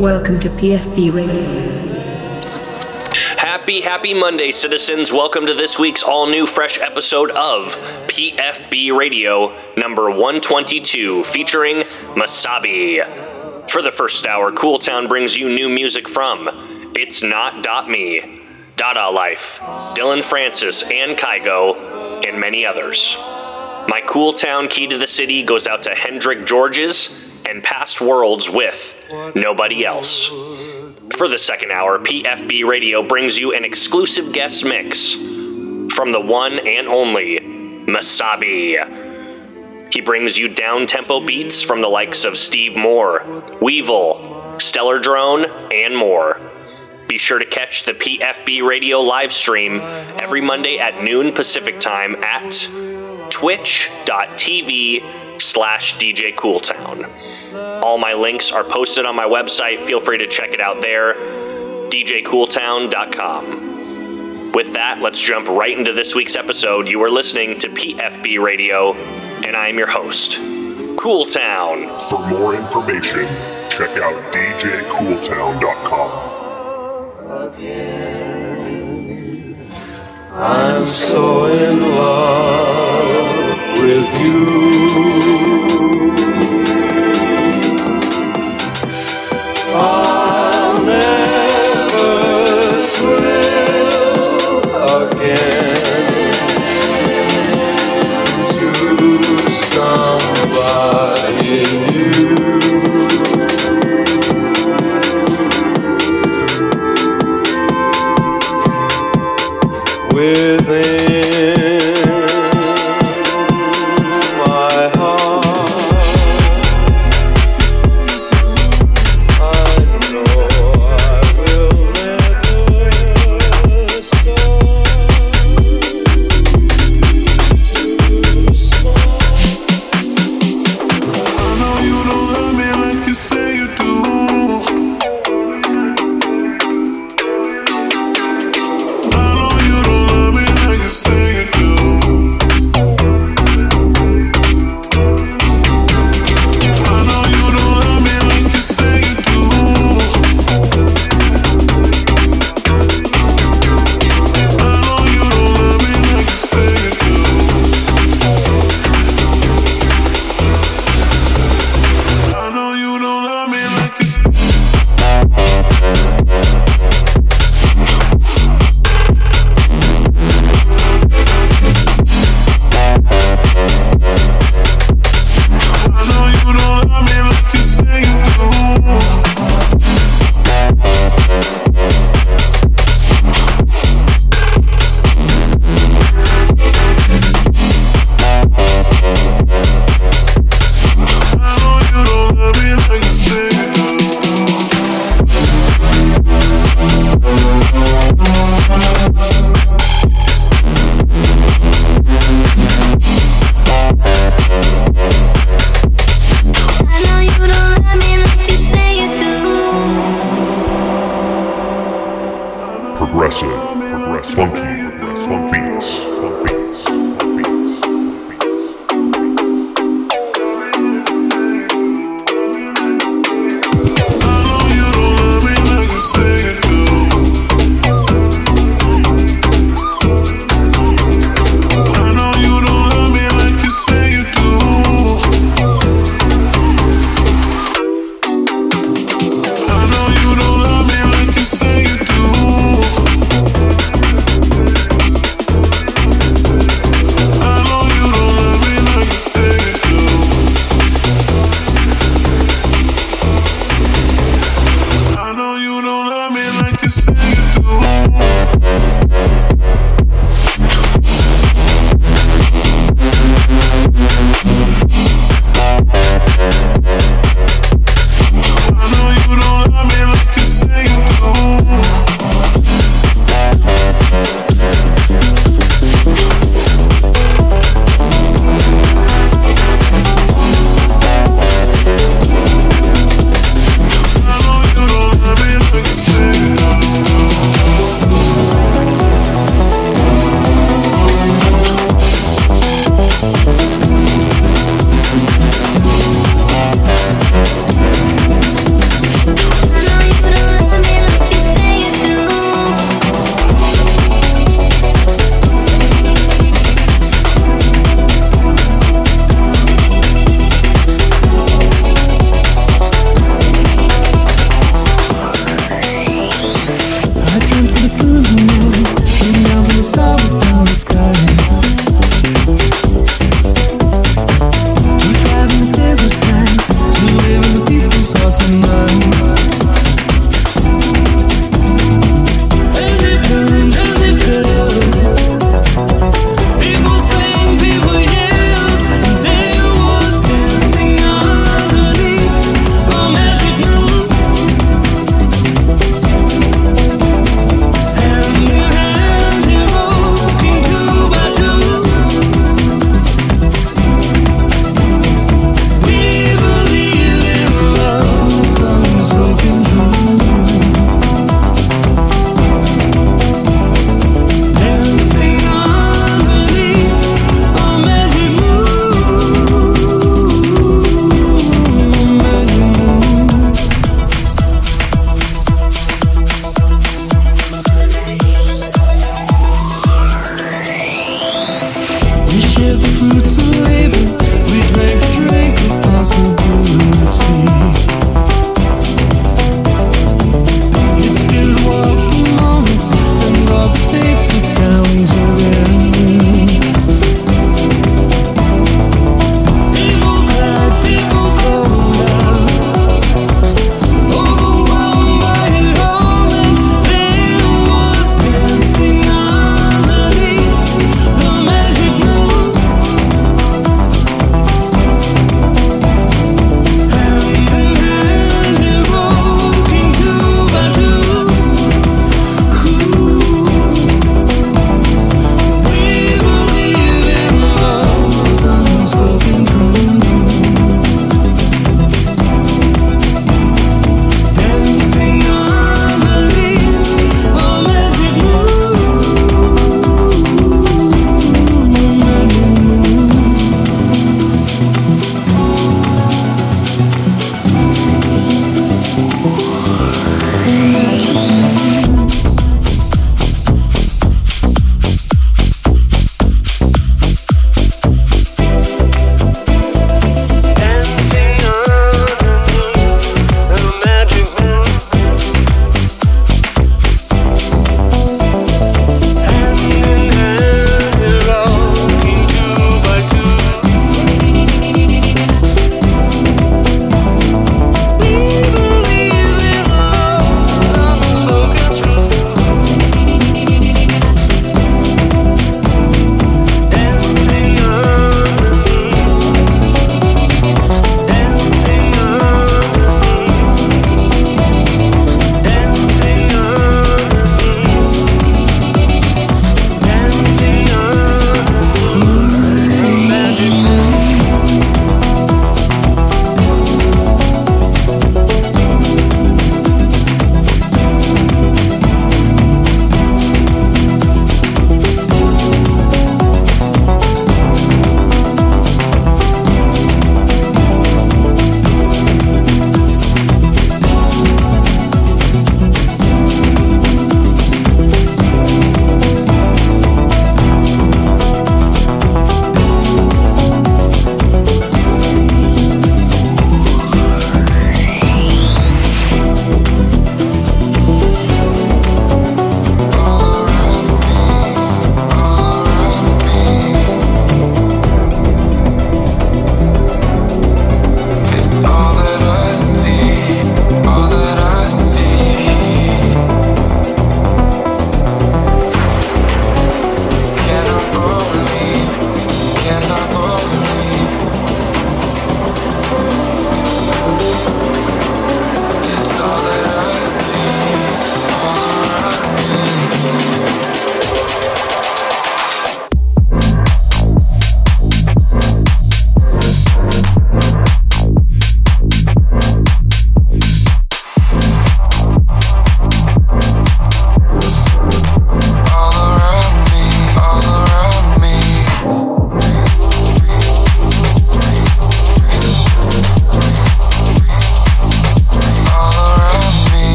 Welcome to PFB Radio. Happy, happy Monday, citizens. Welcome to this week's all new, fresh episode of PFB Radio number 122, featuring Masabi. For the first hour, Cool Town brings you new music from It's Not Dot Me, Dada Life, Dillon Francis and Kygo, and many others. My Cool Town key to the city goes out to Hendrik Georges and Past Worlds with Nobody Else. For the second hour, PFB Radio brings you an exclusive guest mix from the one and only Masabi. He brings you down tempo beats from the likes of Steve Moore, Weevil, Stellar Drone, and more. Be sure to catch the PFB Radio live stream every Monday at noon Pacific Time at twitch.tv slash DJ Cooltown. All my links are posted on my website. Feel free to check it out there, djcooltown.com. With that, let's jump right into this week's episode. You are listening to PFB Radio, and I am your host, Cool Town. For more information, check out djcooltown.com. I'm so in love with you.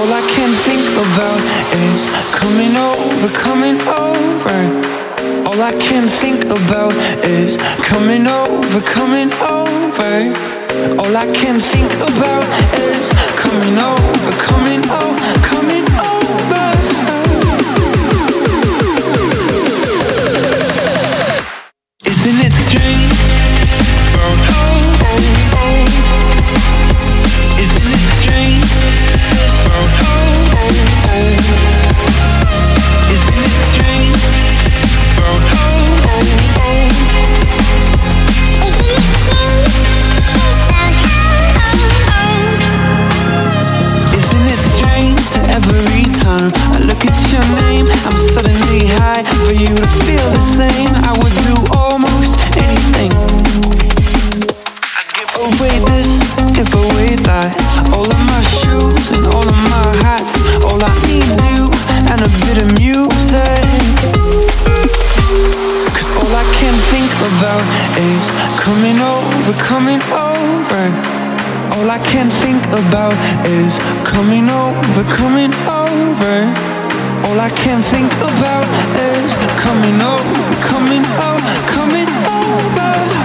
all I can think about is coming over, coming over. All I can think about is coming over, coming over. All I can think about is coming over, coming over, coming coming over, coming over. All I can think about is coming over, coming over, coming over.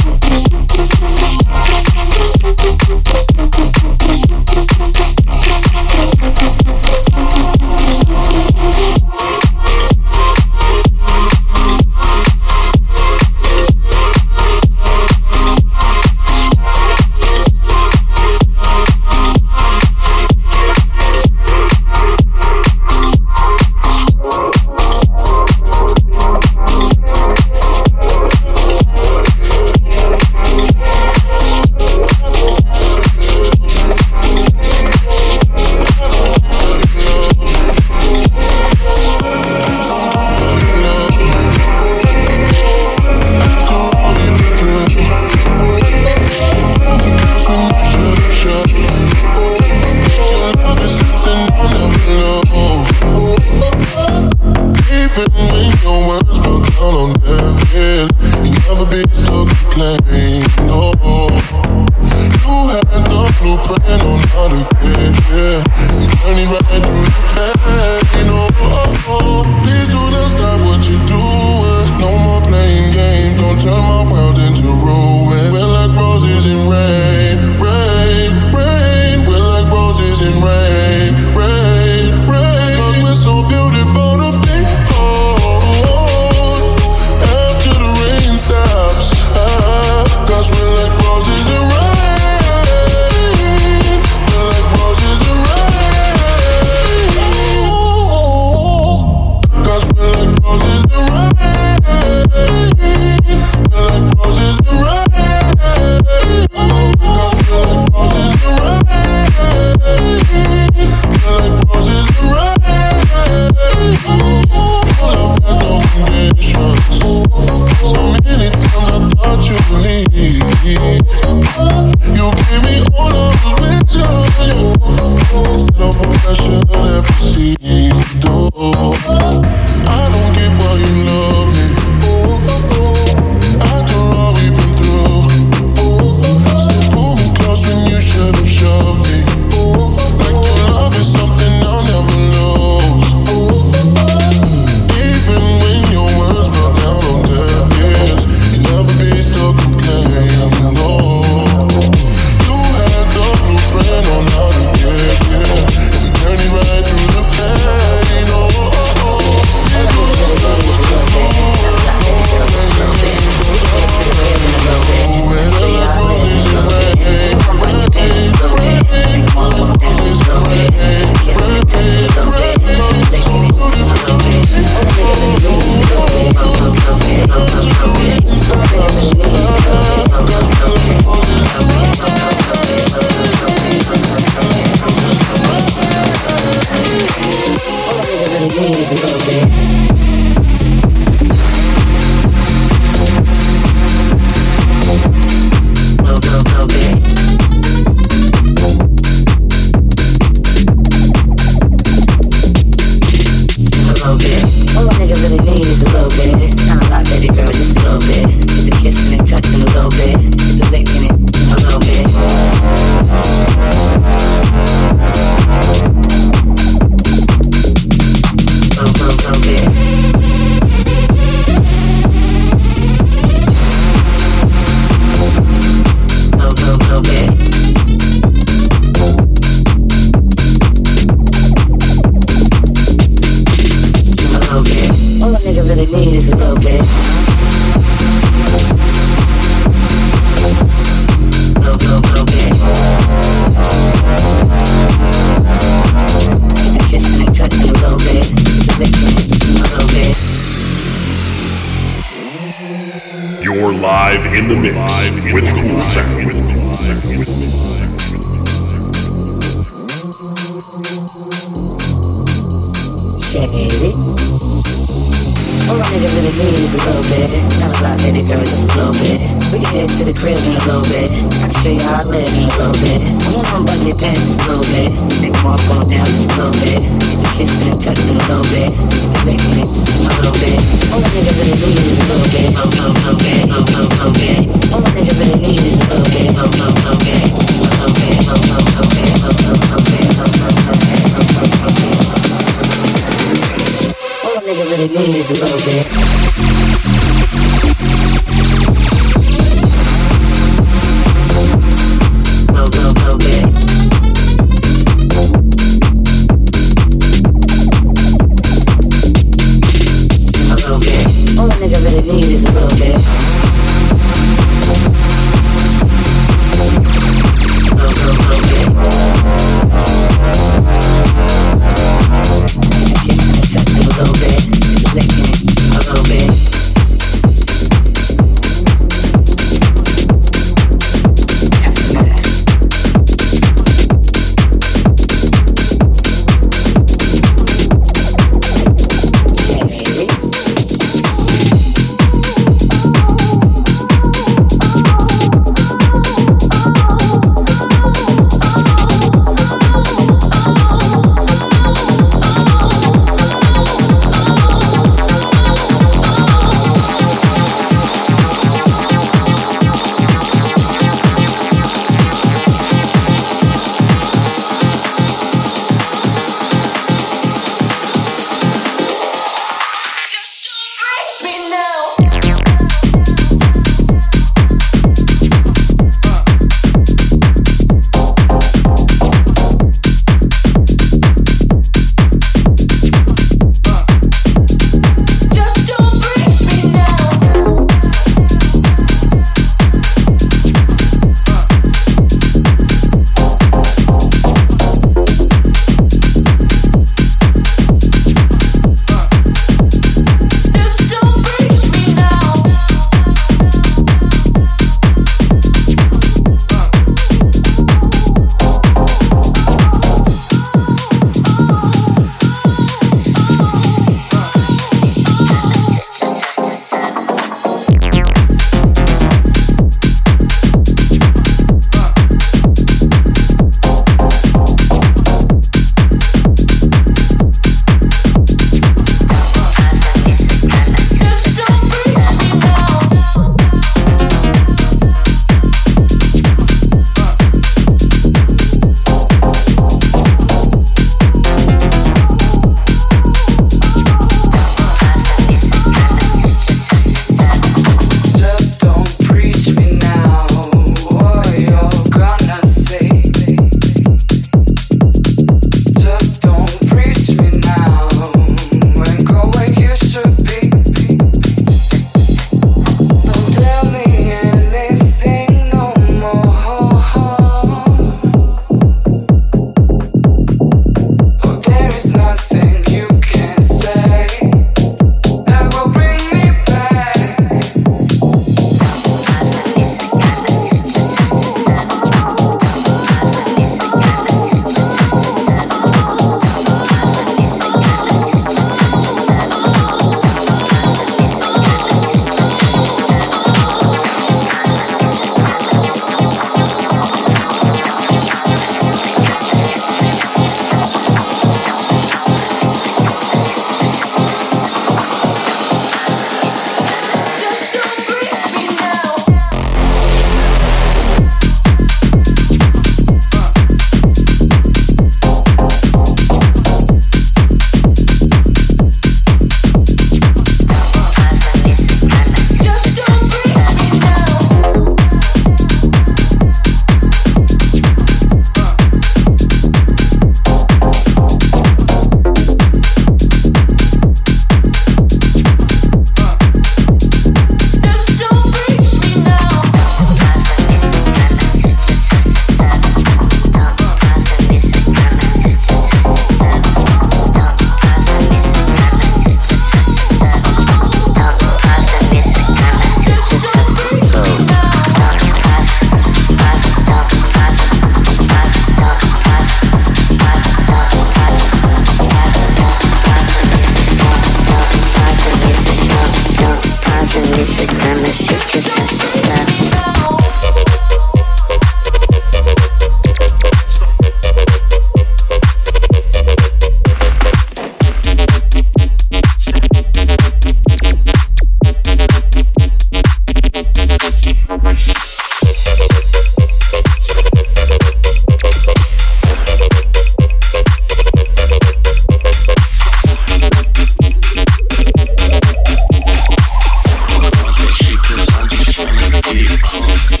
crew.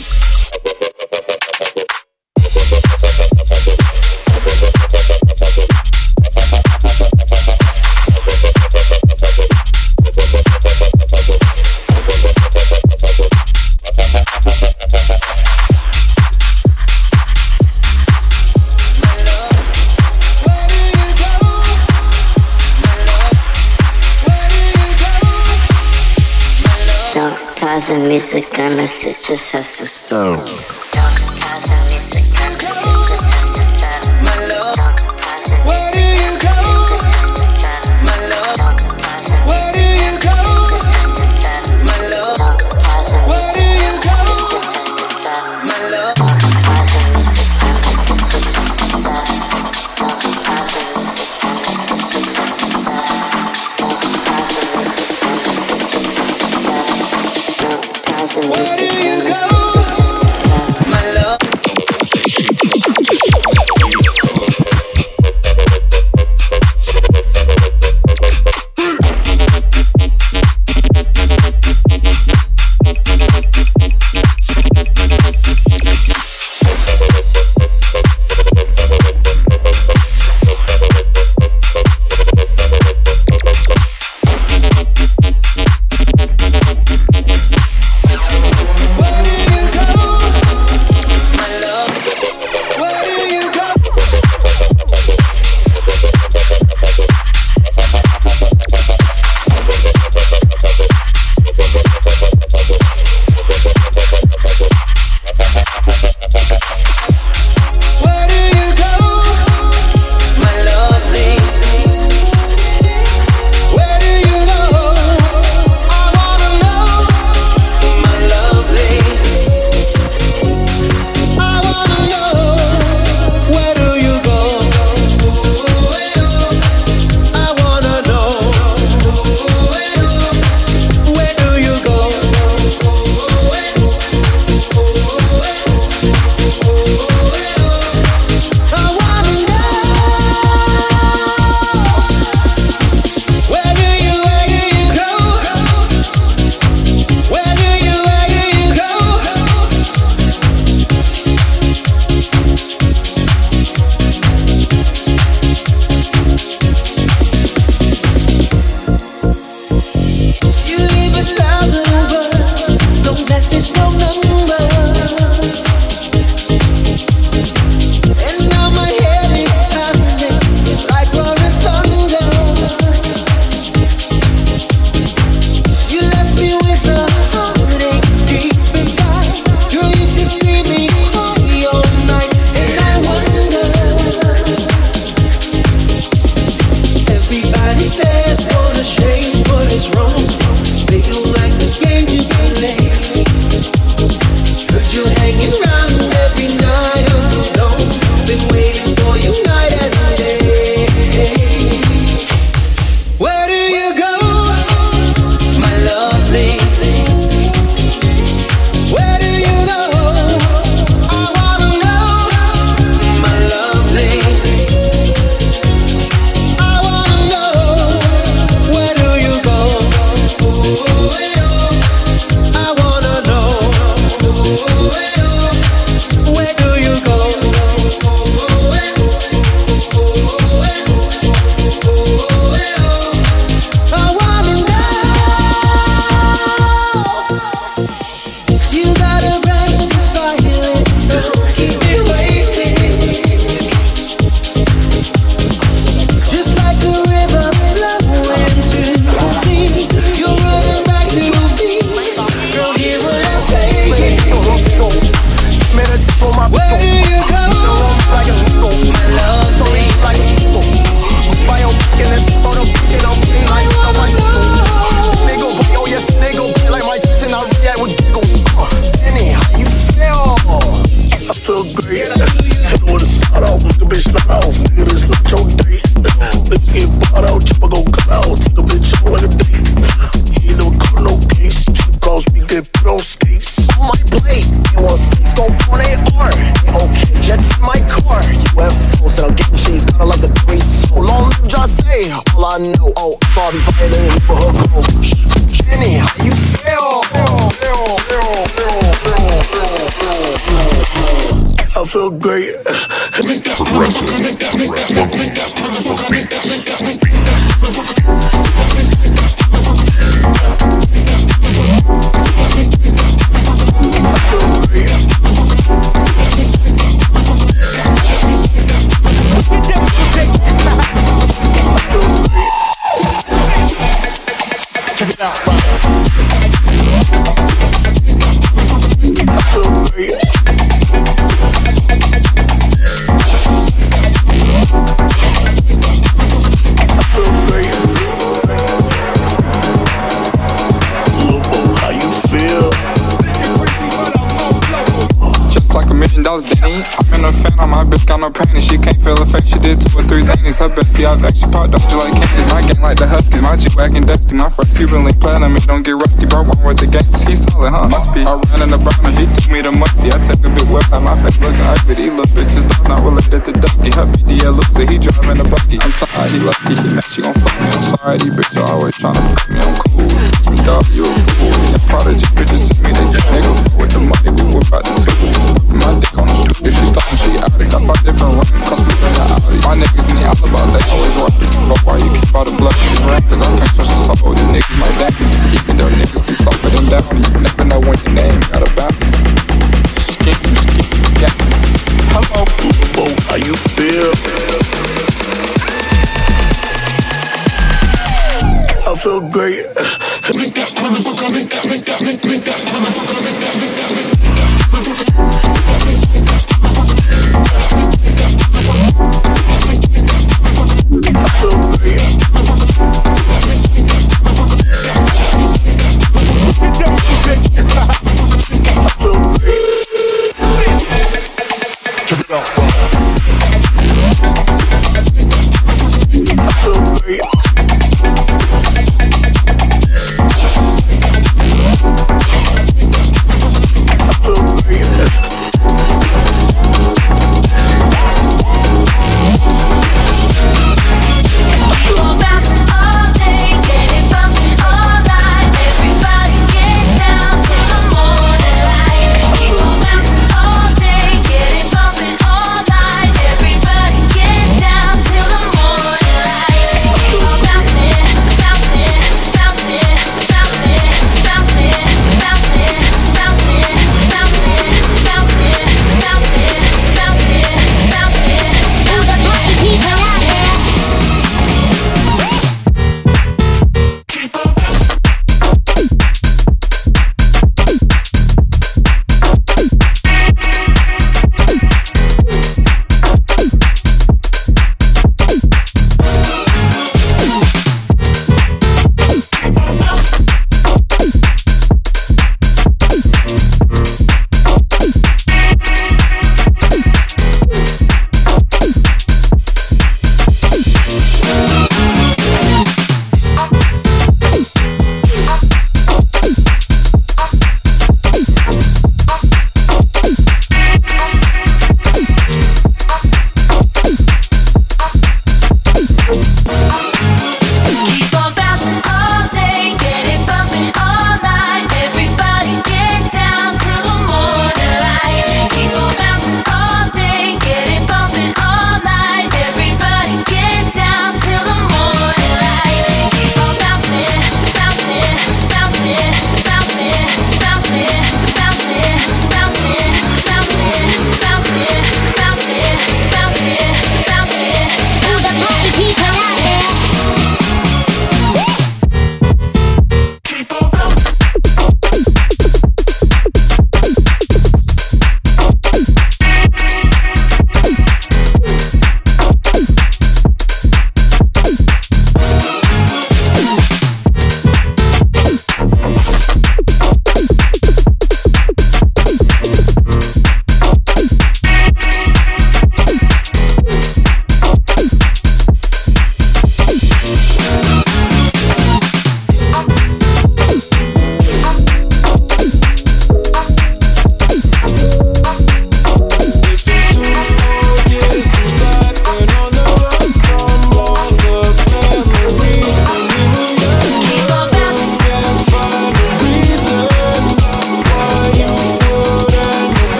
And music gonna sit just has to stop.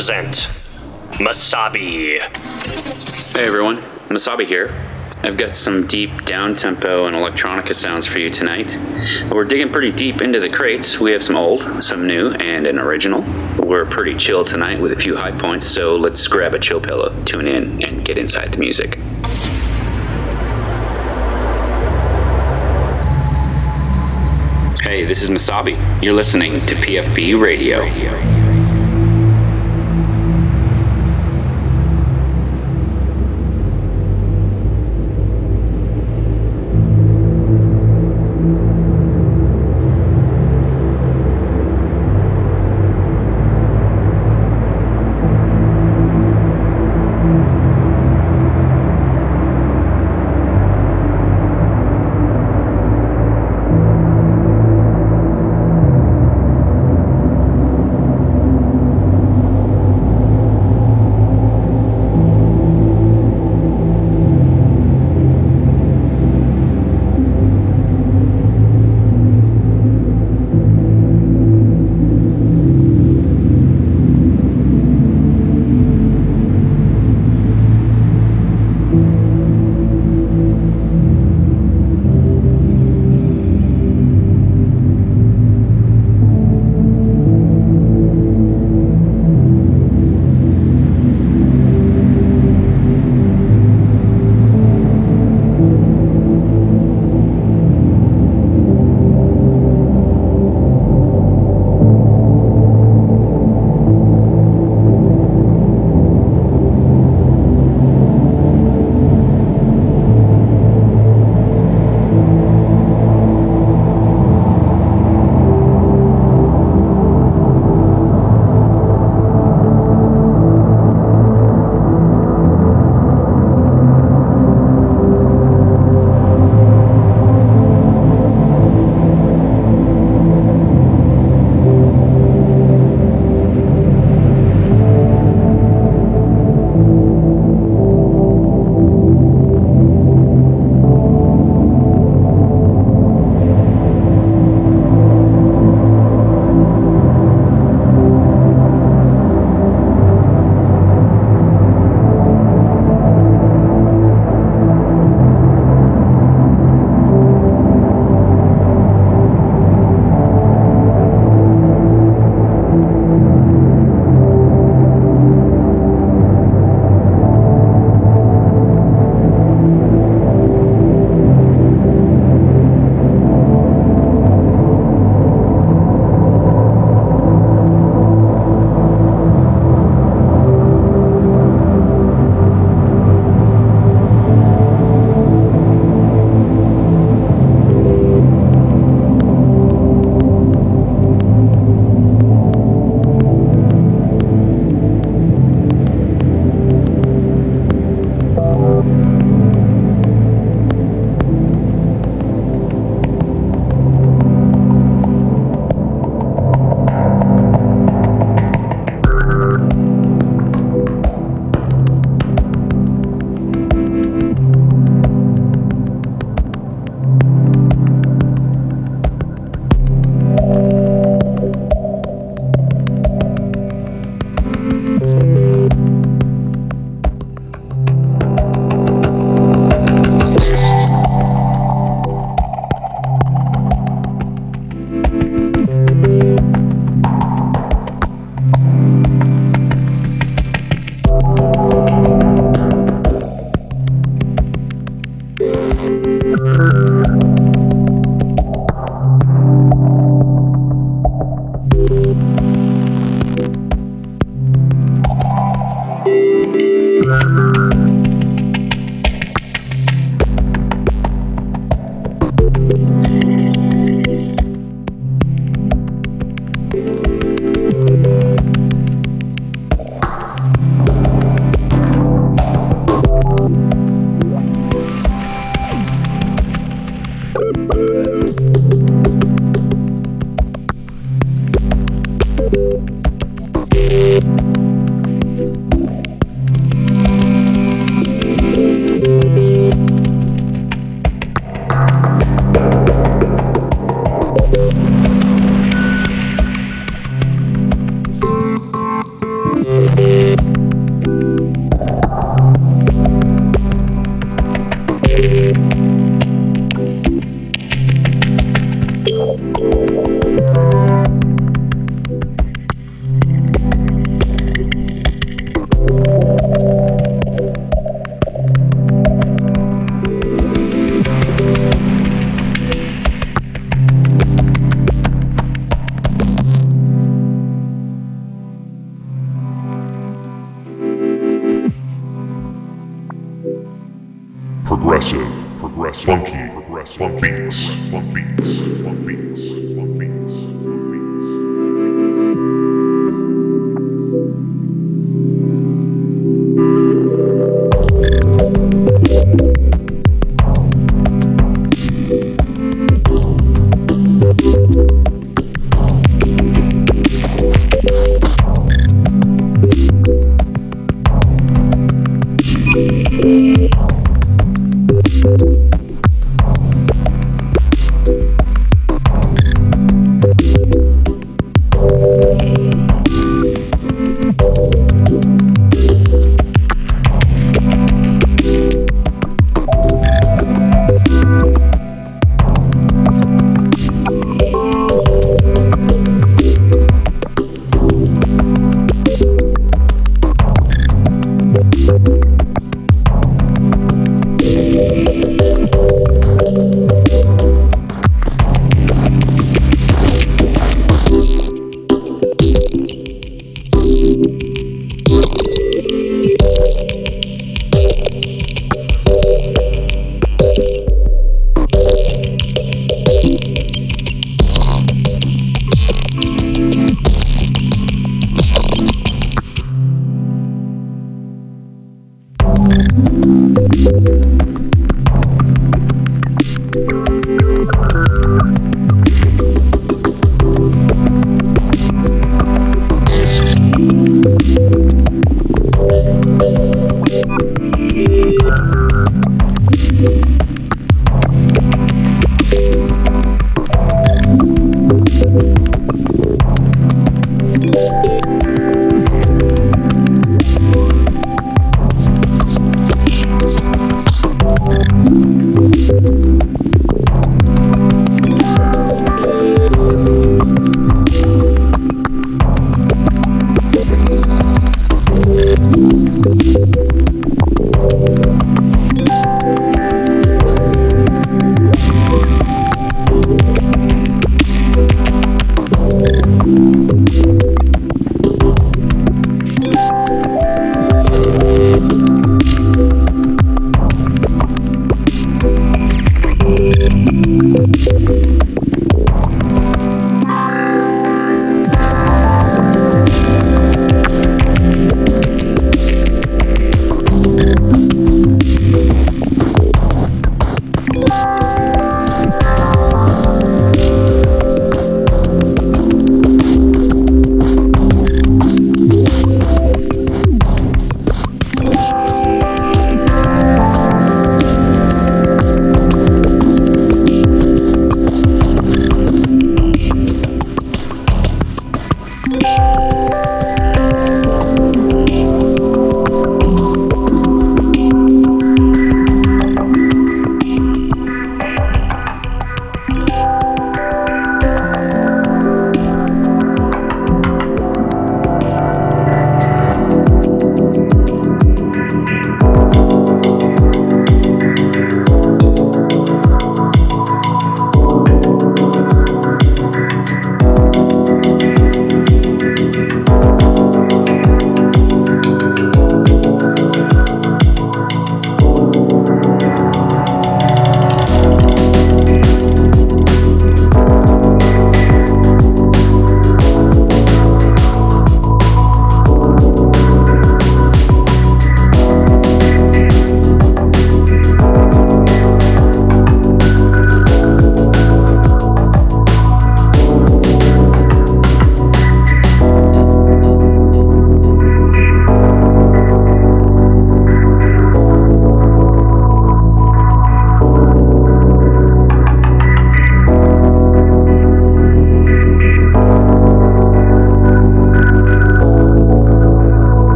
Present Masabi. Hey everyone, Masabi here. I've got some deep down tempo and electronica sounds for you tonight. We're digging pretty deep into the crates. We have some old, some new, and an original. We're pretty chill tonight with a few high points, so let's grab a chill pillow, tune in, and get inside the music. Hey, this is Masabi. You're listening to PFB Radio.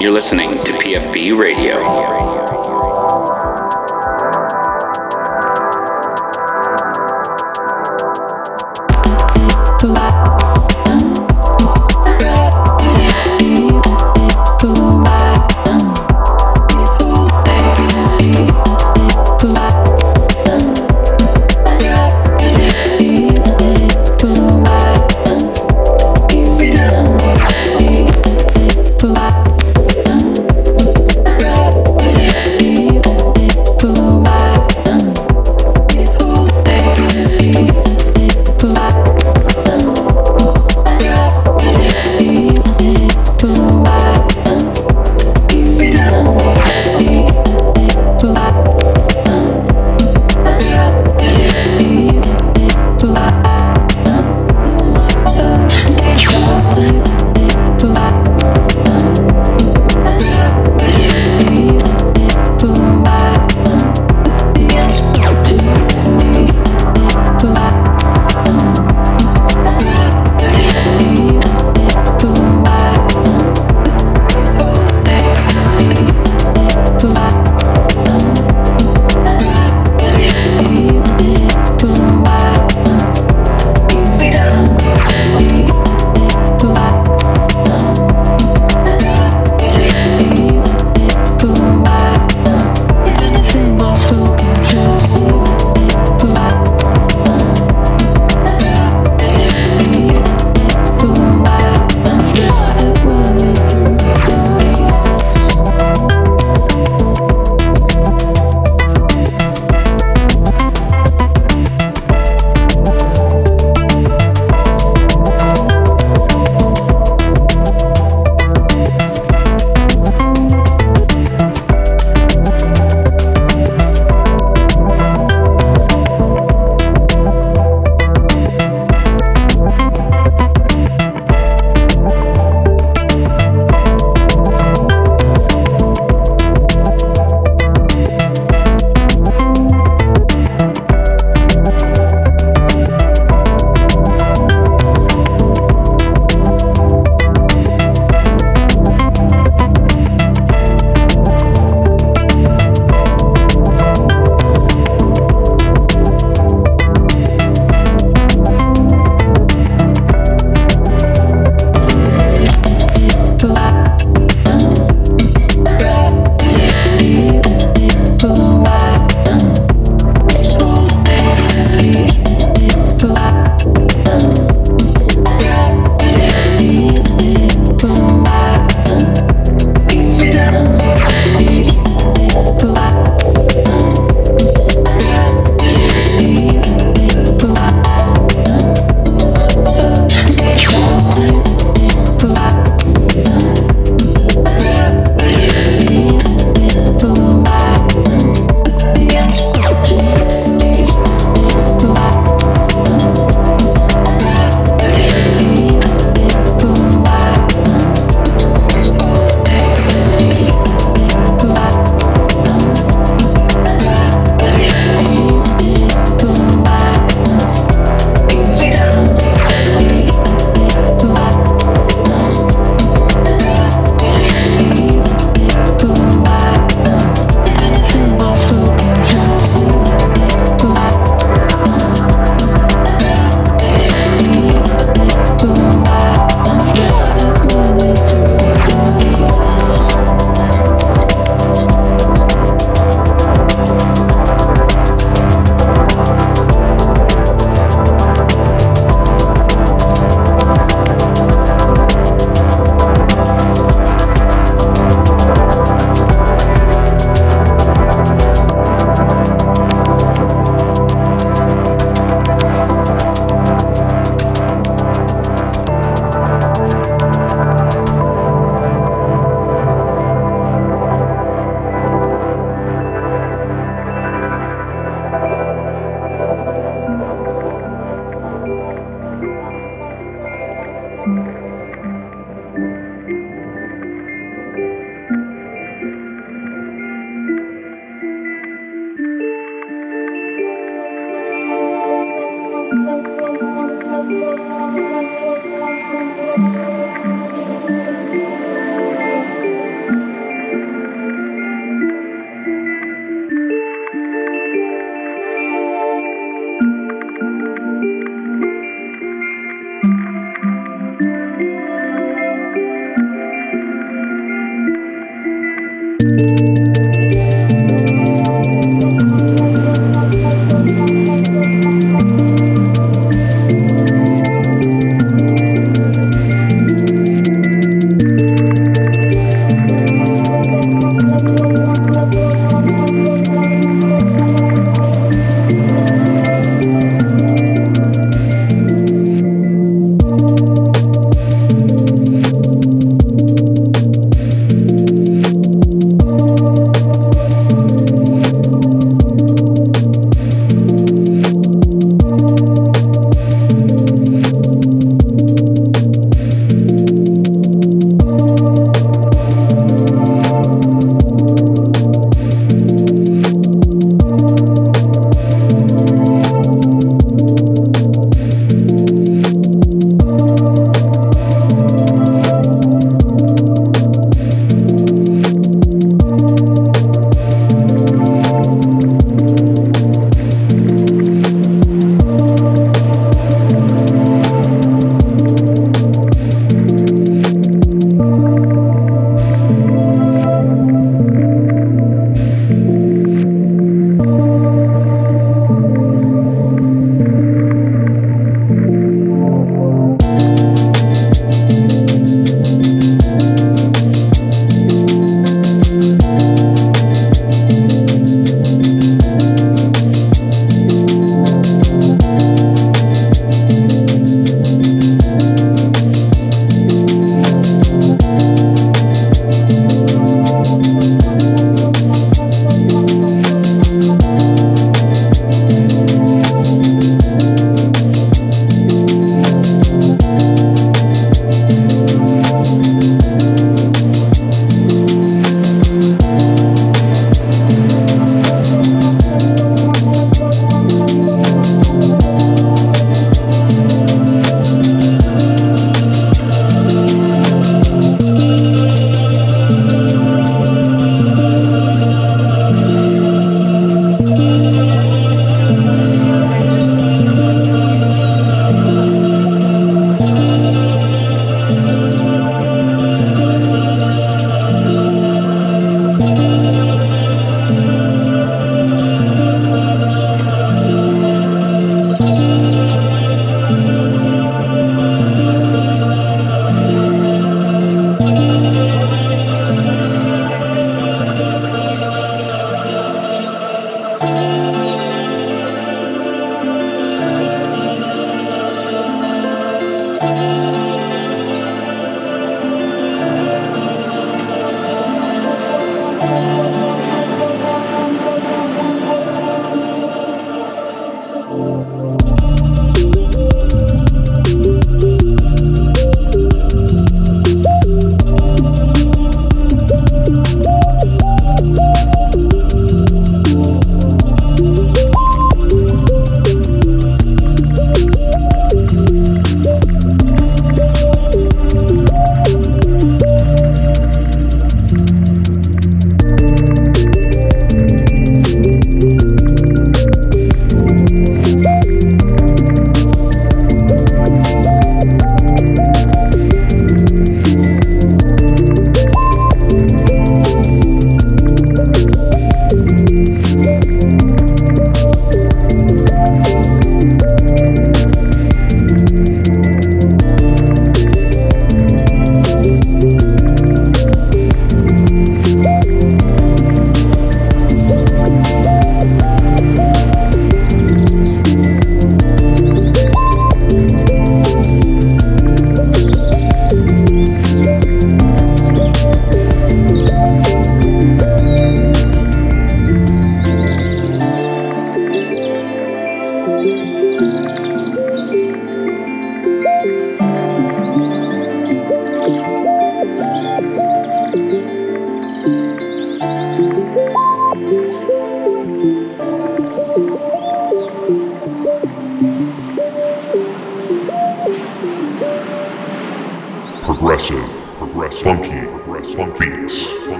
You're listening to PFB Radio.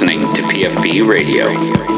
Listening to PFB Radio.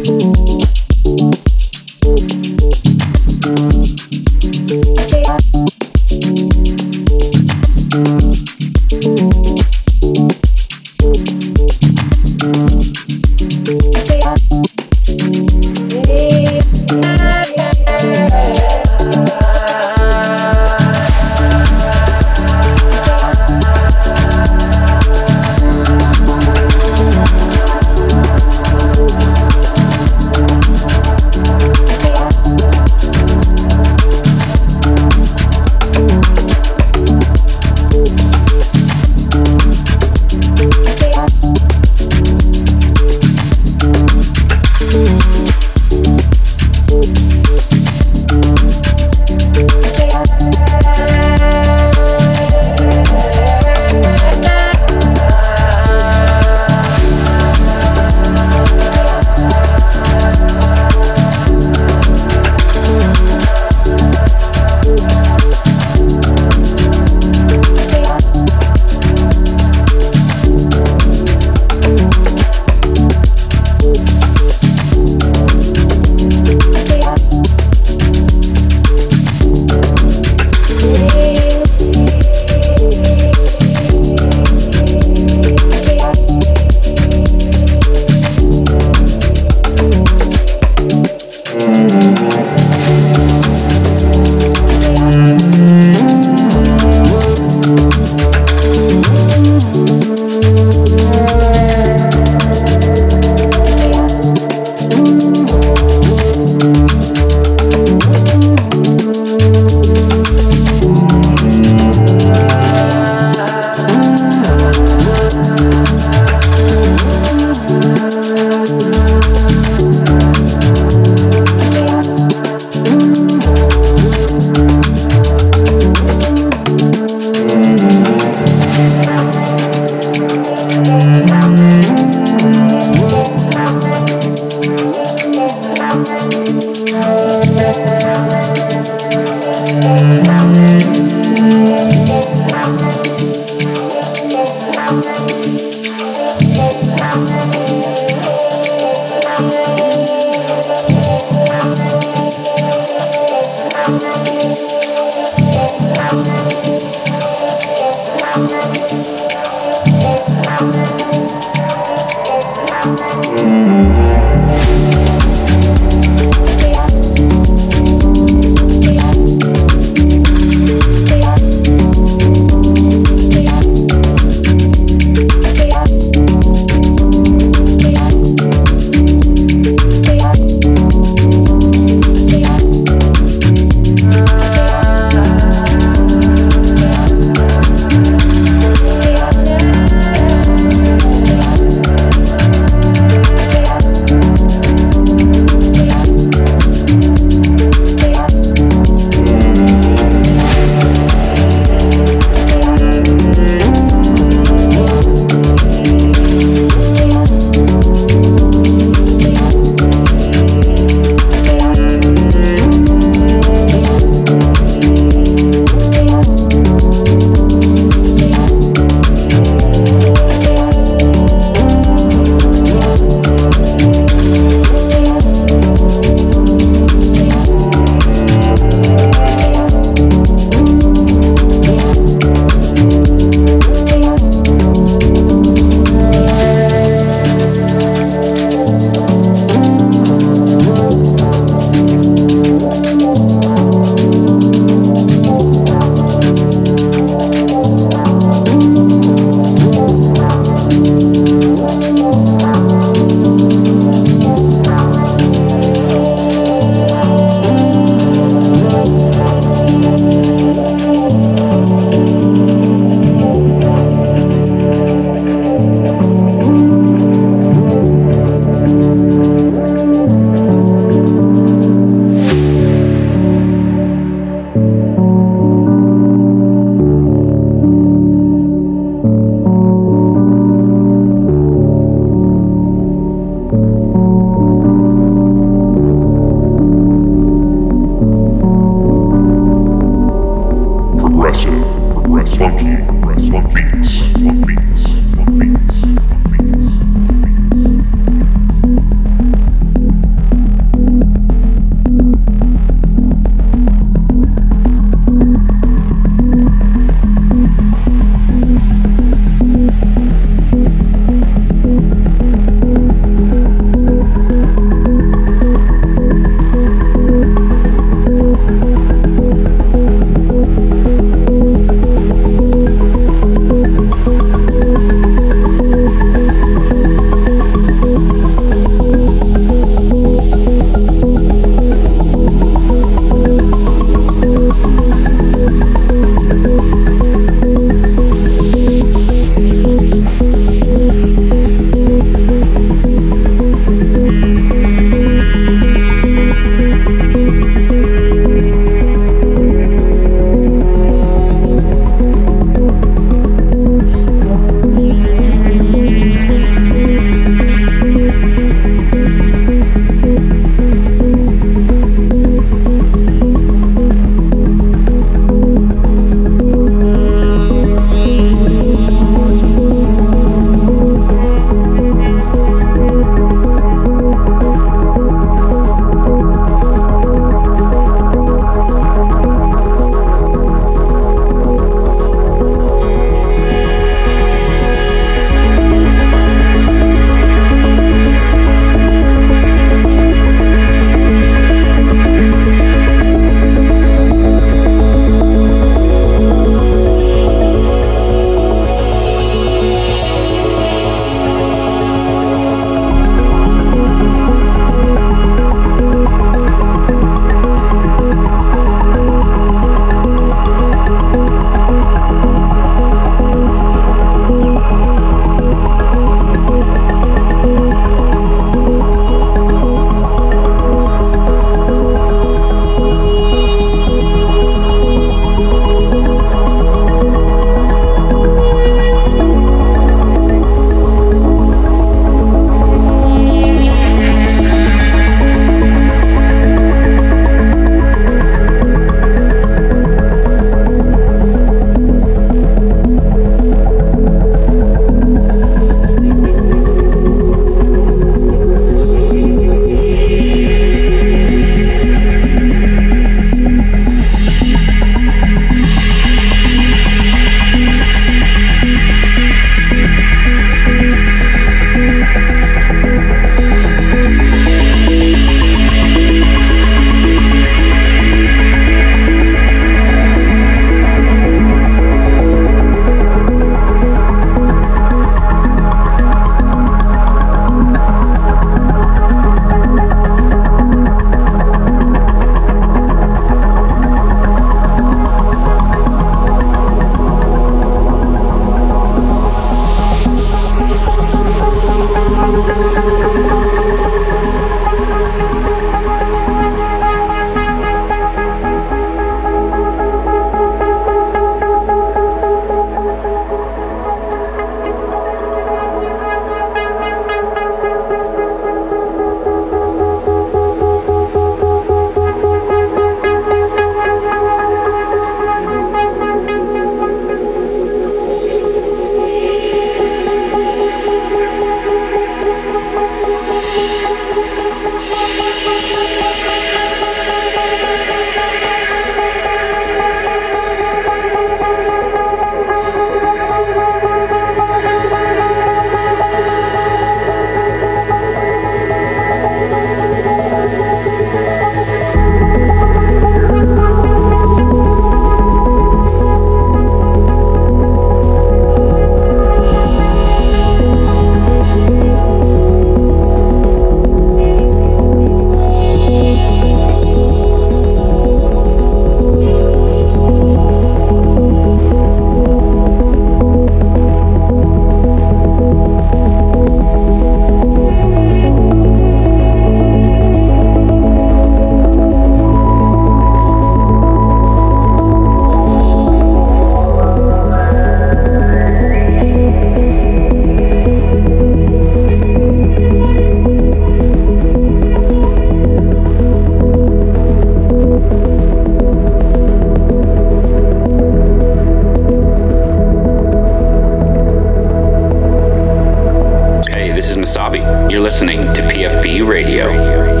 Masabi. You're listening to PFB Radio.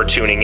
For tuning